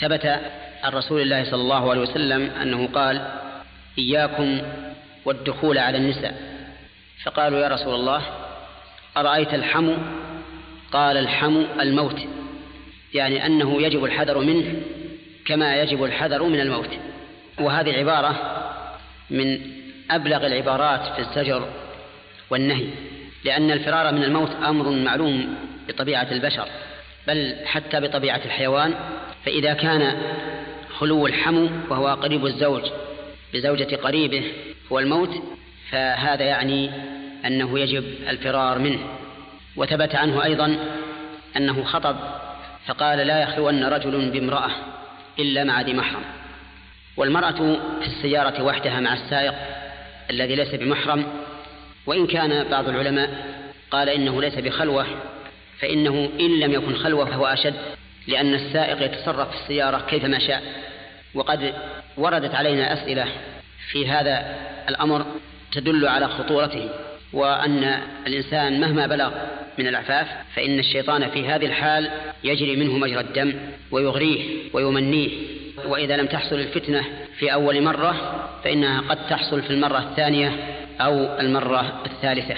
ثبت عن رسول الله صلى الله عليه وسلم أنه قال إياكم والدخول على النساء. فقالوا يا رسول الله أرأيت الحمو؟ قال الحمو الموت يعني أنه يجب الحذر منه كما يجب الحذر من الموت. وهذه العبارة من أبلغ العبارات في الزجر والنهي لأن الفرار من الموت أمر معلوم بطبيعة البشر بل حتى بطبيعة الحيوان فإذا كان خلو الحمو وهو قريب الزوج بزوجة قريبه هو الموت فهذا يعني أنه يجب الفرار منه. وثبت عنه أيضا أنه خطب فقال لا يخلون رجل بامرأة إلا مع ذي محرم. والمرأة في السيارة وحدها مع السائق الذي ليس بمحرم وإن كان بعض العلماء قال إنه ليس بخلوة فإنه إن لم يكن خلوة فهو أشد. لأن السائق يتصرف في السيارة كيفما شاء. وقد وردت علينا أسئلة في هذا الأمر تدل على خطورته وأن الإنسان مهما بلغ من العفاف فإن الشيطان في هذه الحال يجري منه مجرى الدم ويغريه ويمنيه. وإذا لم تحصل الفتنة في أول مرة فإنها قد تحصل في المرة الثانية أو المرة الثالثة.